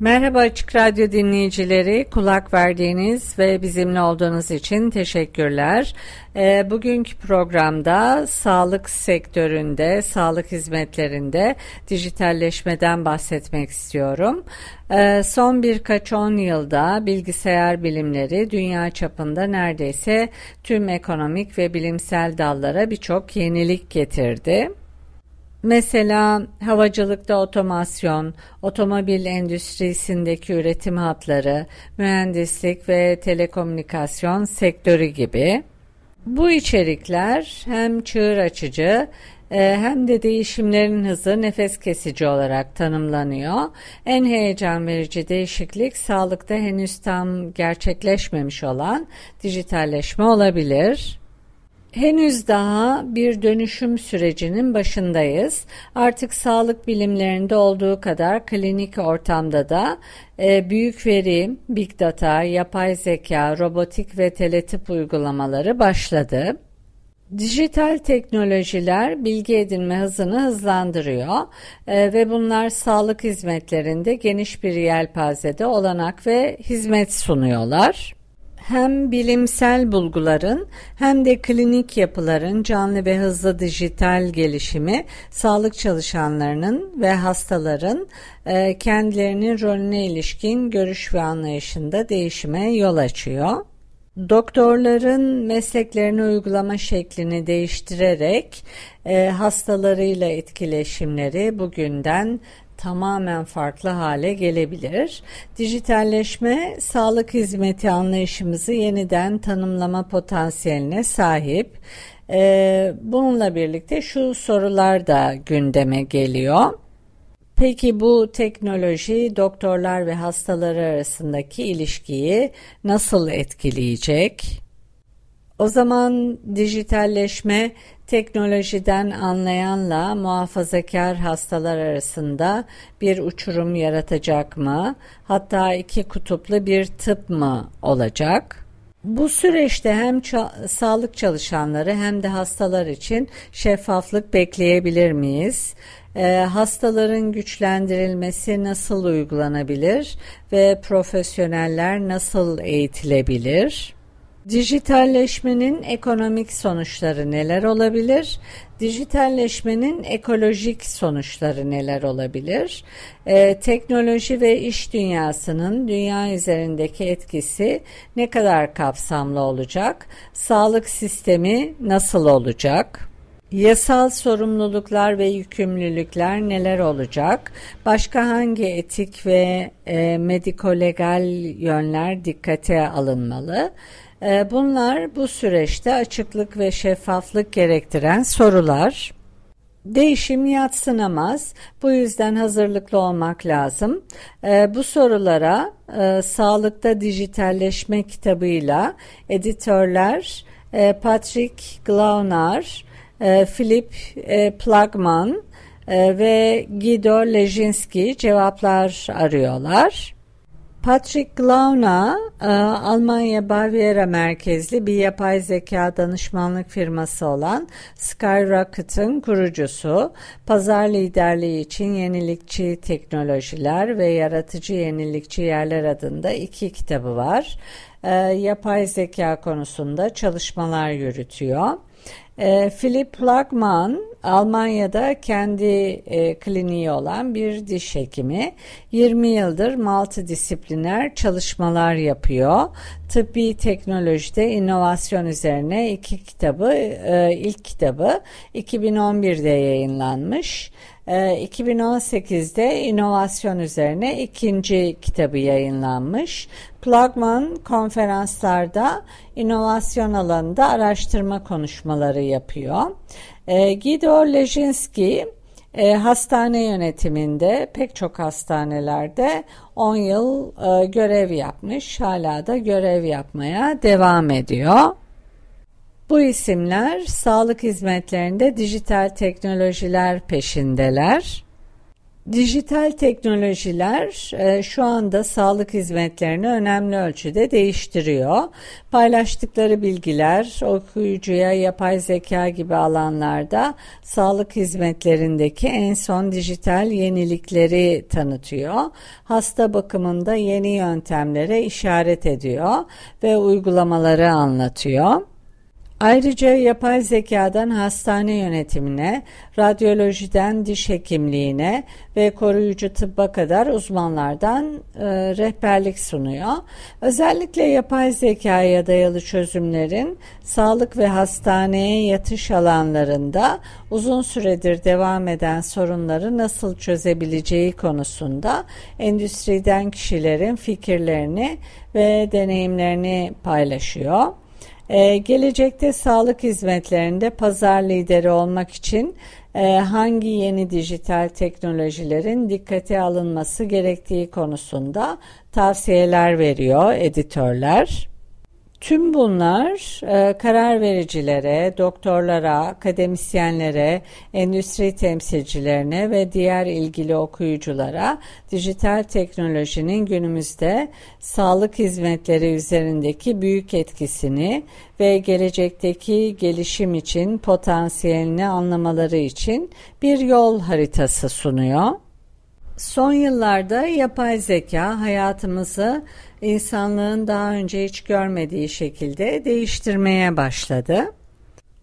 Merhaba Açık Radyo dinleyicileri, kulak verdiğiniz ve bizimle olduğunuz için teşekkürler. E, bugünkü programda sağlık sektöründe, sağlık hizmetlerinde dijitalleşmeden bahsetmek istiyorum. E, son birkaç on yılda bilgisayar bilimleri dünya çapında neredeyse tüm ekonomik ve bilimsel dallara birçok yenilik getirdi. Mesela havacılıkta otomasyon, otomobil endüstrisindeki üretim hatları, mühendislik ve telekomünikasyon sektörü gibi. Bu içerikler hem çığır açıcı e, hem de değişimlerin hızı nefes kesici olarak tanımlanıyor. En heyecan verici değişiklik sağlıkta henüz tam gerçekleşmemiş olan dijitalleşme olabilir. Henüz daha bir dönüşüm sürecinin başındayız. Artık sağlık bilimlerinde olduğu kadar klinik ortamda da e, büyük veri, big data, yapay zeka, robotik ve teletip uygulamaları başladı. Dijital teknolojiler bilgi edinme hızını hızlandırıyor e, ve bunlar sağlık hizmetlerinde geniş bir yelpazede olanak ve hizmet sunuyorlar hem bilimsel bulguların hem de klinik yapıların canlı ve hızlı dijital gelişimi sağlık çalışanlarının ve hastaların e, kendilerinin rolüne ilişkin görüş ve anlayışında değişime yol açıyor. Doktorların mesleklerini uygulama şeklini değiştirerek e, hastalarıyla etkileşimleri bugünden tamamen farklı hale gelebilir. Dijitalleşme sağlık hizmeti anlayışımızı yeniden tanımlama potansiyeline sahip. Ee, bununla birlikte şu sorular da gündeme geliyor. Peki bu teknoloji doktorlar ve hastalar arasındaki ilişkiyi nasıl etkileyecek? O zaman dijitalleşme teknolojiden anlayanla muhafazakar hastalar arasında bir uçurum yaratacak mı? Hatta iki kutuplu bir tıp mı olacak? Bu süreçte hem sağlık çalışanları hem de hastalar için şeffaflık bekleyebilir miyiz? Ee, hastaların güçlendirilmesi nasıl uygulanabilir ve profesyoneller nasıl eğitilebilir? Dijitalleşmenin ekonomik sonuçları neler olabilir? Dijitalleşmenin ekolojik sonuçları neler olabilir? Ee, teknoloji ve iş dünyasının dünya üzerindeki etkisi ne kadar kapsamlı olacak? Sağlık sistemi nasıl olacak? Yasal sorumluluklar ve yükümlülükler neler olacak? Başka hangi etik ve e, mediko-legal yönler dikkate alınmalı? Ee, bunlar bu süreçte açıklık ve şeffaflık gerektiren sorular. Değişim yatsınamaz. Bu yüzden hazırlıklı olmak lazım. Ee, bu sorulara e, Sağlıkta Dijitalleşme kitabıyla editörler e, Patrick Glaunar, e, Philip Plagman ve Guido Lezinski cevaplar arıyorlar. Patrick Glauna, e, Almanya Baviera merkezli bir yapay zeka danışmanlık firması olan Skyrocket'ın kurucusu. Pazar liderliği için yenilikçi teknolojiler ve yaratıcı yenilikçi yerler adında iki kitabı var. E, yapay zeka konusunda çalışmalar yürütüyor. E, Philip Lagman Almanya'da kendi e, kliniği olan bir diş hekimi. 20 yıldır multidisipliner çalışmalar yapıyor. Tıbbi teknolojide inovasyon üzerine iki kitabı, e, ilk kitabı 2011'de yayınlanmış. 2018'de ee, inovasyon üzerine ikinci kitabı yayınlanmış. Plugman konferanslarda inovasyon alanında araştırma konuşmaları yapıyor. Guido Lezinski E, hastane yönetiminde pek çok hastanelerde 10 yıl e, görev yapmış, hala da görev yapmaya devam ediyor. Bu isimler sağlık hizmetlerinde dijital teknolojiler peşindeler. Dijital teknolojiler e, şu anda sağlık hizmetlerini önemli ölçüde değiştiriyor. Paylaştıkları bilgiler okuyucuya yapay zeka gibi alanlarda sağlık hizmetlerindeki en son dijital yenilikleri tanıtıyor. Hasta bakımında yeni yöntemlere işaret ediyor ve uygulamaları anlatıyor. Ayrıca yapay zekadan hastane yönetimine, radyolojiden diş hekimliğine ve koruyucu tıbba kadar uzmanlardan e, rehberlik sunuyor. Özellikle yapay zekaya dayalı çözümlerin sağlık ve hastaneye yatış alanlarında uzun süredir devam eden sorunları nasıl çözebileceği konusunda endüstriden kişilerin fikirlerini ve deneyimlerini paylaşıyor. Ee, gelecekte sağlık hizmetlerinde pazar lideri olmak için e, hangi yeni dijital teknolojilerin dikkate alınması gerektiği konusunda tavsiyeler veriyor editörler. Tüm bunlar e, karar vericilere, doktorlara, akademisyenlere, endüstri temsilcilerine ve diğer ilgili okuyuculara dijital teknolojinin günümüzde sağlık hizmetleri üzerindeki büyük etkisini ve gelecekteki gelişim için potansiyelini anlamaları için bir yol haritası sunuyor. Son yıllarda yapay zeka hayatımızı insanlığın daha önce hiç görmediği şekilde değiştirmeye başladı.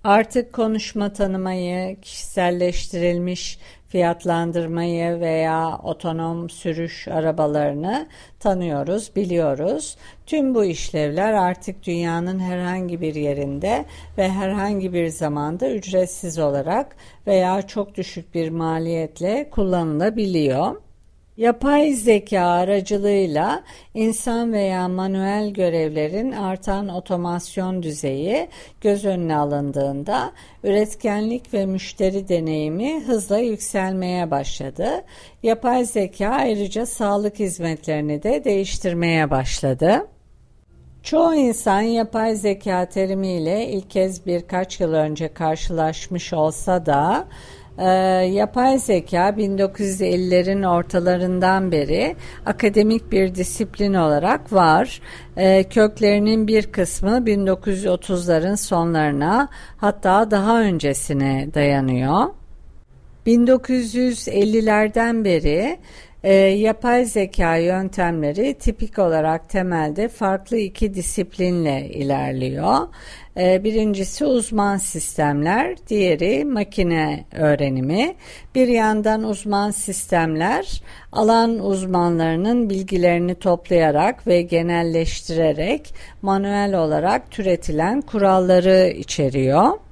Artık konuşma tanımayı, kişiselleştirilmiş fiyatlandırmayı veya otonom sürüş arabalarını tanıyoruz, biliyoruz. Tüm bu işlevler artık dünyanın herhangi bir yerinde ve herhangi bir zamanda ücretsiz olarak veya çok düşük bir maliyetle kullanılabiliyor. Yapay zeka aracılığıyla insan veya manuel görevlerin artan otomasyon düzeyi göz önüne alındığında üretkenlik ve müşteri deneyimi hızla yükselmeye başladı. Yapay zeka ayrıca sağlık hizmetlerini de değiştirmeye başladı. Çoğu insan yapay zeka terimiyle ilk kez birkaç yıl önce karşılaşmış olsa da e, yapay zeka 1950'lerin ortalarından beri akademik bir disiplin olarak var. E, köklerinin bir kısmı 1930'ların sonlarına hatta daha öncesine dayanıyor. 1950'lerden beri e, yapay zeka yöntemleri tipik olarak temelde farklı iki disiplinle ilerliyor. E, birincisi uzman sistemler, diğeri makine öğrenimi. Bir yandan uzman sistemler alan uzmanlarının bilgilerini toplayarak ve genelleştirerek manuel olarak türetilen kuralları içeriyor.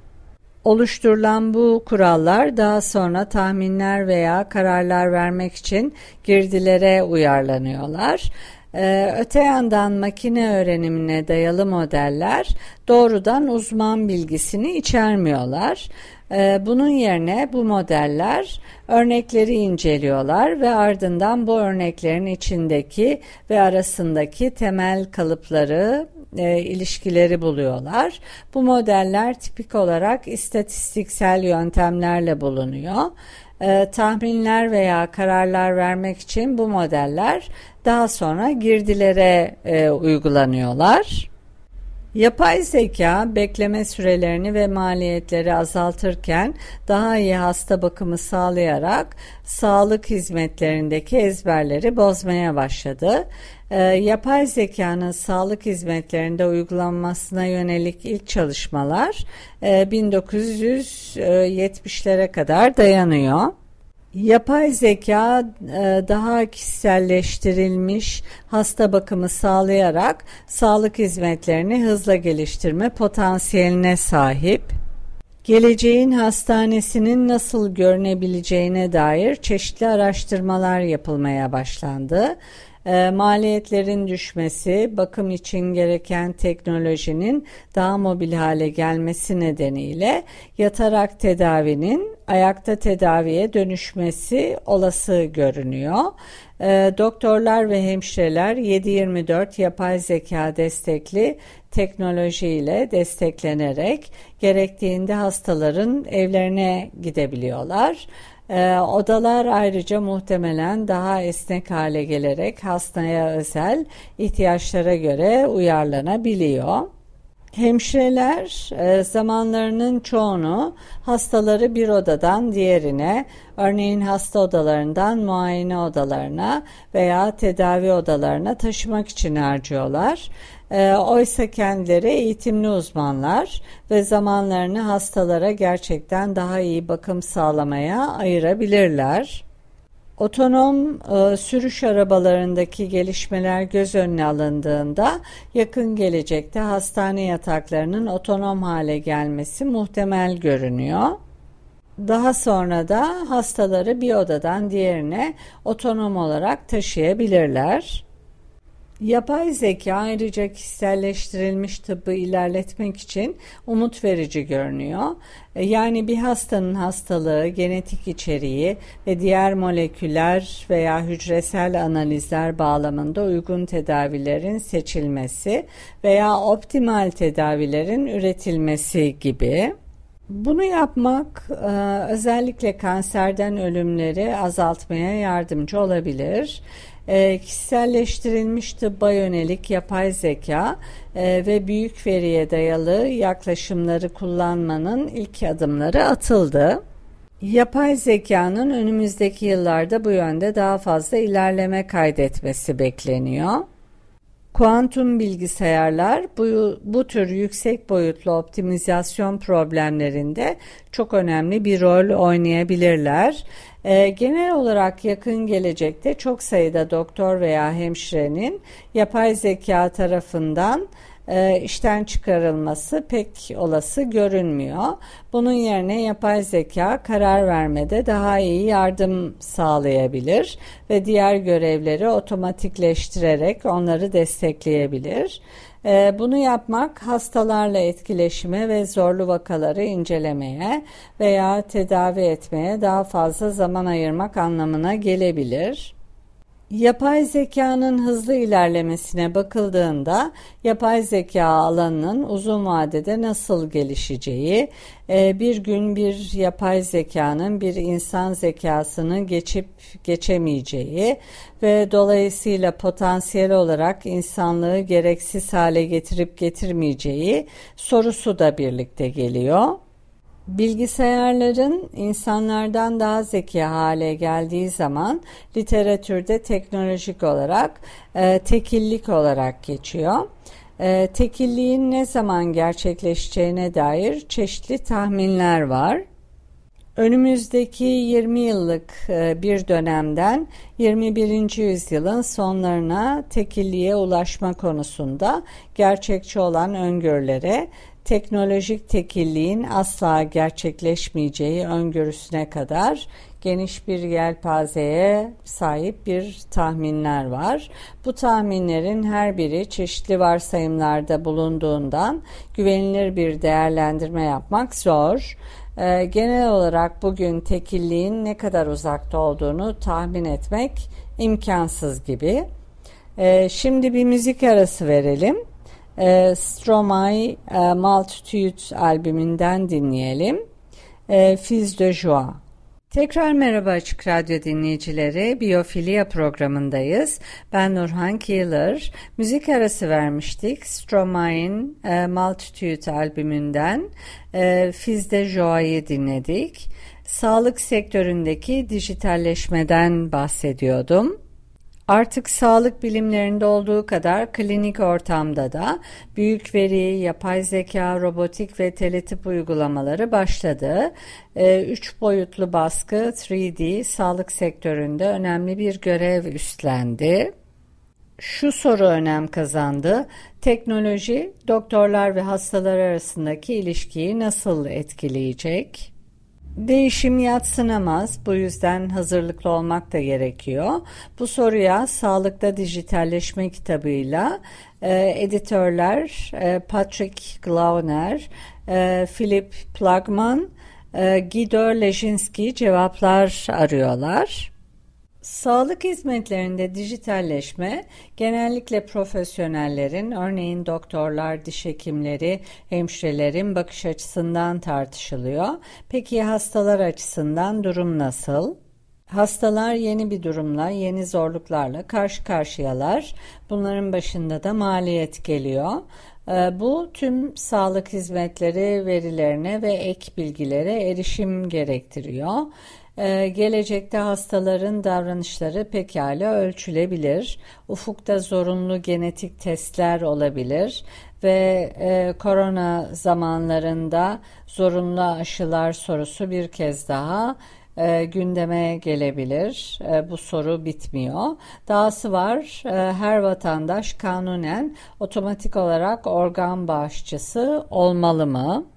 Oluşturulan bu kurallar daha sonra tahminler veya kararlar vermek için girdilere uyarlanıyorlar. Ee, öte yandan makine öğrenimine dayalı modeller doğrudan uzman bilgisini içermiyorlar. Ee, bunun yerine bu modeller örnekleri inceliyorlar ve ardından bu örneklerin içindeki ve arasındaki temel kalıpları e, ilişkileri buluyorlar. Bu modeller tipik olarak istatistiksel yöntemlerle bulunuyor. E, tahminler veya kararlar vermek için bu modeller daha sonra girdilere e, uygulanıyorlar. Yapay zeka bekleme sürelerini ve maliyetleri azaltırken daha iyi hasta bakımı sağlayarak sağlık hizmetlerindeki ezberleri bozmaya başladı. E, yapay zekanın sağlık hizmetlerinde uygulanmasına yönelik ilk çalışmalar e, 1970'lere kadar dayanıyor. Yapay zeka e, daha kişiselleştirilmiş hasta bakımı sağlayarak sağlık hizmetlerini hızla geliştirme potansiyeline sahip. Geleceğin hastanesinin nasıl görünebileceğine dair çeşitli araştırmalar yapılmaya başlandı. E, maliyetlerin düşmesi, bakım için gereken teknolojinin daha mobil hale gelmesi nedeniyle yatarak tedavinin ayakta tedaviye dönüşmesi olası görünüyor. E, doktorlar ve hemşireler 7-24 yapay zeka destekli teknolojiyle desteklenerek gerektiğinde hastaların evlerine gidebiliyorlar. E, odalar ayrıca muhtemelen daha esnek hale gelerek hastaya özel ihtiyaçlara göre uyarlanabiliyor. Hemşireler e, zamanlarının çoğunu hastaları bir odadan diğerine, örneğin hasta odalarından muayene odalarına veya tedavi odalarına taşımak için harcıyorlar. E, oysa kendileri eğitimli uzmanlar ve zamanlarını hastalara gerçekten daha iyi bakım sağlamaya ayırabilirler. Otonom e, sürüş arabalarındaki gelişmeler göz önüne alındığında yakın gelecekte hastane yataklarının otonom hale gelmesi muhtemel görünüyor. Daha sonra da hastaları bir odadan diğerine otonom olarak taşıyabilirler. Yapay zeka ayrıca kişiselleştirilmiş tıbbı ilerletmek için umut verici görünüyor. E, yani bir hastanın hastalığı, genetik içeriği ve diğer moleküler veya hücresel analizler bağlamında uygun tedavilerin seçilmesi veya optimal tedavilerin üretilmesi gibi. Bunu yapmak e, özellikle kanserden ölümleri azaltmaya yardımcı olabilir e, kişiselleştirilmiş tıbba yönelik yapay zeka e, ve büyük veriye dayalı yaklaşımları kullanmanın ilk adımları atıldı. Yapay zekanın önümüzdeki yıllarda bu yönde daha fazla ilerleme kaydetmesi bekleniyor. Kuantum bilgisayarlar bu, bu tür yüksek boyutlu optimizasyon problemlerinde çok önemli bir rol oynayabilirler. E, genel olarak yakın gelecekte çok sayıda doktor veya hemşirenin yapay zeka tarafından e, işten çıkarılması pek olası görünmüyor. Bunun yerine yapay zeka karar vermede daha iyi yardım sağlayabilir ve diğer görevleri otomatikleştirerek onları destekleyebilir. Ee, bunu yapmak hastalarla etkileşime ve zorlu vakaları incelemeye veya tedavi etmeye daha fazla zaman ayırmak anlamına gelebilir. Yapay zekanın hızlı ilerlemesine bakıldığında yapay zeka alanının uzun vadede nasıl gelişeceği, e, bir gün bir yapay zekanın bir insan zekasını geçip geçemeyeceği ve dolayısıyla potansiyel olarak insanlığı gereksiz hale getirip getirmeyeceği sorusu da birlikte geliyor. Bilgisayarların insanlardan daha zeki hale geldiği zaman literatürde teknolojik olarak e, tekillik olarak geçiyor. E, tekilliğin ne zaman gerçekleşeceğine dair çeşitli tahminler var. Önümüzdeki 20 yıllık e, bir dönemden 21. yüzyılın sonlarına tekilliğe ulaşma konusunda gerçekçi olan öngörülere teknolojik tekilliğin asla gerçekleşmeyeceği öngörüsüne kadar geniş bir yelpazeye sahip bir tahminler var. Bu tahminlerin her biri çeşitli varsayımlarda bulunduğundan güvenilir bir değerlendirme yapmak zor. Ee, genel olarak bugün tekilliğin ne kadar uzakta olduğunu tahmin etmek imkansız gibi. Ee, şimdi bir müzik arası verelim e, Stromae e, Multitude albümünden dinleyelim. E, Fils de Joie. Tekrar merhaba Açık Radyo dinleyicileri. Biyofilia programındayız. Ben Nurhan Keeler. Müzik arası vermiştik. Stromae'in e, Multitude albümünden e, Fils de Joie'yi dinledik. Sağlık sektöründeki dijitalleşmeden bahsediyordum. Artık sağlık bilimlerinde olduğu kadar klinik ortamda da büyük veri, yapay zeka, robotik ve teletip uygulamaları başladı. Ee, üç boyutlu baskı 3D sağlık sektöründe önemli bir görev üstlendi. Şu soru önem kazandı. Teknoloji doktorlar ve hastalar arasındaki ilişkiyi nasıl etkileyecek? Değişim yatsınamaz. Bu yüzden hazırlıklı olmak da gerekiyor. Bu soruya Sağlıkta Dijitalleşme kitabıyla e, editörler e, Patrick Glauner, e, Philip Plagman e, Guido Leşinski cevaplar arıyorlar. Sağlık hizmetlerinde dijitalleşme genellikle profesyonellerin, örneğin doktorlar, diş hekimleri, hemşirelerin bakış açısından tartışılıyor. Peki hastalar açısından durum nasıl? Hastalar yeni bir durumla, yeni zorluklarla karşı karşıyalar. Bunların başında da maliyet geliyor. Ee, bu tüm sağlık hizmetleri verilerine ve ek bilgilere erişim gerektiriyor. Ee, gelecekte hastaların davranışları pekala ölçülebilir. Ufukta zorunlu genetik testler olabilir ve e, korona zamanlarında zorunlu aşılar sorusu bir kez daha e, gündeme gelebilir. E, bu soru bitmiyor. Dahası var e, her vatandaş kanunen otomatik olarak organ bağışçısı olmalı mı?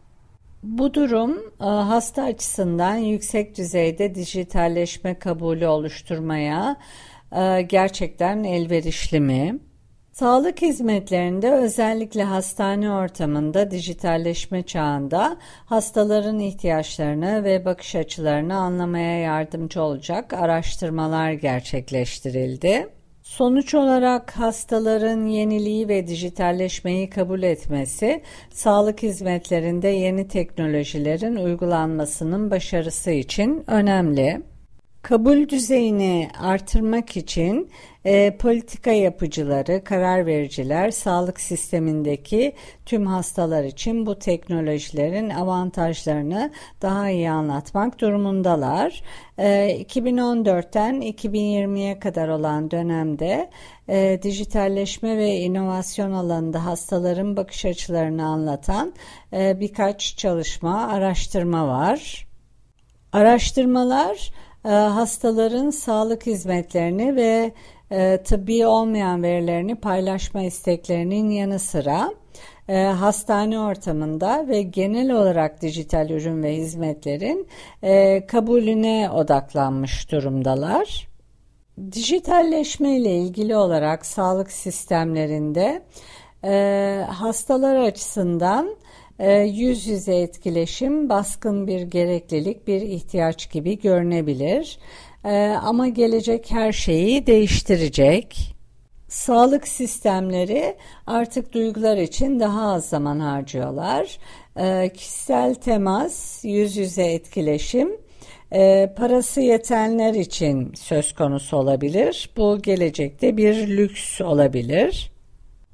Bu durum e, hasta açısından yüksek düzeyde dijitalleşme kabulü oluşturmaya e, gerçekten elverişli mi? Sağlık hizmetlerinde özellikle hastane ortamında dijitalleşme çağında hastaların ihtiyaçlarını ve bakış açılarını anlamaya yardımcı olacak araştırmalar gerçekleştirildi. Sonuç olarak hastaların yeniliği ve dijitalleşmeyi kabul etmesi, sağlık hizmetlerinde yeni teknolojilerin uygulanmasının başarısı için önemli. Kabul düzeyini artırmak için e, politika yapıcıları, karar vericiler sağlık sistemindeki tüm hastalar için bu teknolojilerin avantajlarını daha iyi anlatmak durumundalar. E, 2014'ten 2020'ye kadar olan dönemde e, dijitalleşme ve inovasyon alanında hastaların bakış açılarını anlatan e, birkaç çalışma, araştırma var. Araştırmalar hastaların sağlık hizmetlerini ve e, tıbbi olmayan verilerini paylaşma isteklerinin yanı sıra e, hastane ortamında ve genel olarak dijital ürün ve hizmetlerin e, kabulüne odaklanmış durumdalar. Dijitalleşme ile ilgili olarak sağlık sistemlerinde e, hastalar açısından e, yüz yüze etkileşim baskın bir gereklilik, bir ihtiyaç gibi görünebilir. Ee, ama gelecek her şeyi değiştirecek. Sağlık sistemleri artık duygular için daha az zaman harcıyorlar. Ee, kişisel temas, yüz yüze etkileşim, e, parası yetenler için söz konusu olabilir. Bu gelecekte bir lüks olabilir.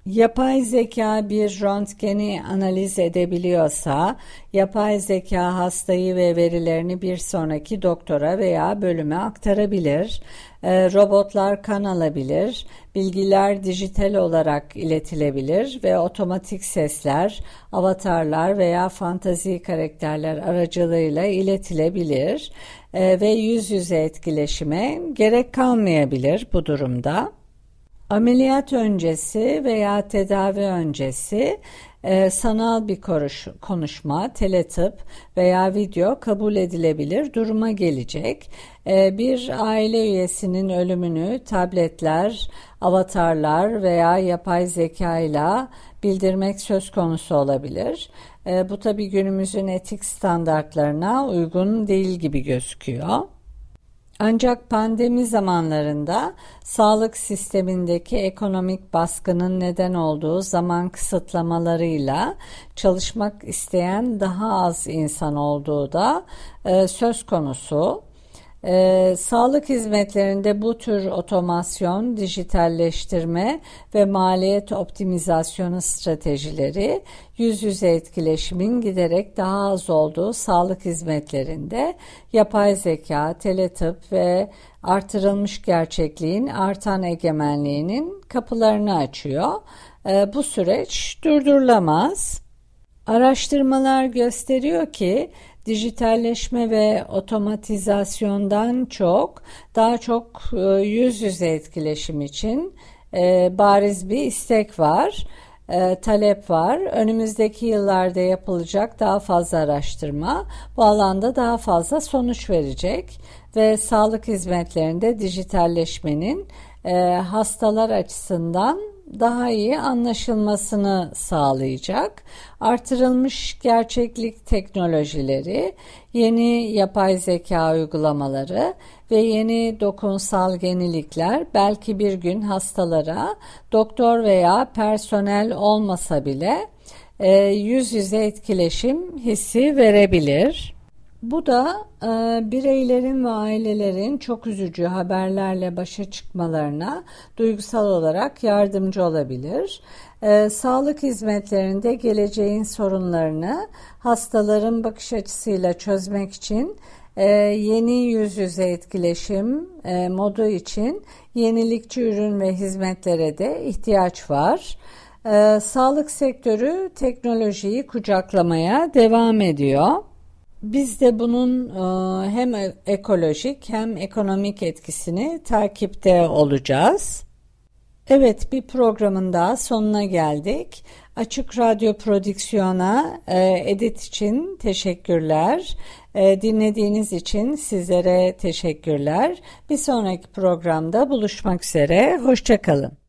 Yapay zeka bir röntgeni analiz edebiliyorsa, yapay zeka hastayı ve verilerini bir sonraki doktora veya bölüme aktarabilir. E, robotlar kan alabilir, bilgiler dijital olarak iletilebilir ve otomatik sesler, avatarlar veya fantazi karakterler aracılığıyla iletilebilir e, ve yüz yüze etkileşime gerek kalmayabilir bu durumda. Ameliyat öncesi veya tedavi öncesi e, sanal bir konuşma, teletıp veya video kabul edilebilir duruma gelecek. E, bir aile üyesinin ölümünü tabletler, avatarlar veya yapay zeka ile bildirmek söz konusu olabilir. E, bu tabi günümüzün etik standartlarına uygun değil gibi gözüküyor. Ancak pandemi zamanlarında sağlık sistemindeki ekonomik baskının neden olduğu zaman kısıtlamalarıyla çalışmak isteyen daha az insan olduğu da e, söz konusu. Ee, sağlık hizmetlerinde bu tür otomasyon, dijitalleştirme ve maliyet optimizasyonu stratejileri yüz yüze etkileşimin giderek daha az olduğu sağlık hizmetlerinde yapay zeka, teletıp ve artırılmış gerçekliğin artan egemenliğinin kapılarını açıyor. Ee, bu süreç durdurulamaz. Araştırmalar gösteriyor ki dijitalleşme ve otomatizasyondan çok daha çok e, yüz yüze etkileşim için e, bariz bir istek var, e, talep var. Önümüzdeki yıllarda yapılacak daha fazla araştırma bu alanda daha fazla sonuç verecek ve sağlık hizmetlerinde dijitalleşmenin hastalar açısından daha iyi anlaşılmasını sağlayacak. Artırılmış gerçeklik teknolojileri, yeni yapay zeka uygulamaları ve yeni dokunsal yenilikler belki bir gün hastalara doktor veya personel olmasa bile e, yüz yüze etkileşim hissi verebilir. Bu da e, bireylerin ve ailelerin çok üzücü haberlerle başa çıkmalarına duygusal olarak yardımcı olabilir. E, sağlık hizmetlerinde geleceğin sorunlarını hastaların bakış açısıyla çözmek için e, yeni yüz yüze etkileşim e, modu için yenilikçi ürün ve hizmetlere de ihtiyaç var. E, sağlık sektörü teknolojiyi kucaklamaya devam ediyor. Biz de bunun e, hem ekolojik hem ekonomik etkisini takipte olacağız. Evet bir programın daha sonuna geldik. Açık Radyo Prodüksiyon'a e, edit için teşekkürler. E, dinlediğiniz için sizlere teşekkürler. Bir sonraki programda buluşmak üzere. Hoşçakalın.